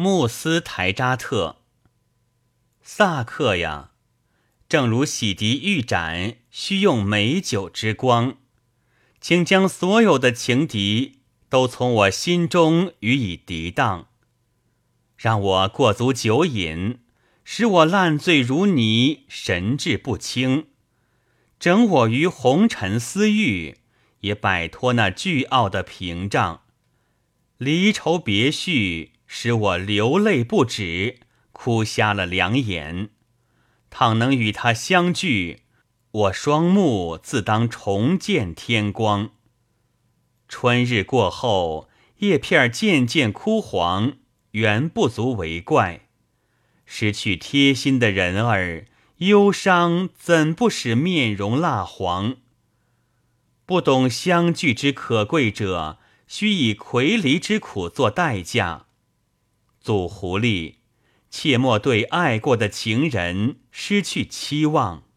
穆斯台扎特，萨克呀，正如洗涤玉盏需用美酒之光，请将所有的情敌都从我心中予以涤荡，让我过足酒瘾，使我烂醉如泥，神志不清，整我于红尘私欲，也摆脱那倨傲的屏障，离愁别绪。使我流泪不止，哭瞎了两眼。倘能与他相聚，我双目自当重见天光。春日过后，叶片渐渐枯黄，原不足为怪。失去贴心的人儿，忧伤怎不使面容蜡黄？不懂相聚之可贵者，须以魁离之苦作代价。祖狐狸，切莫对爱过的情人失去期望。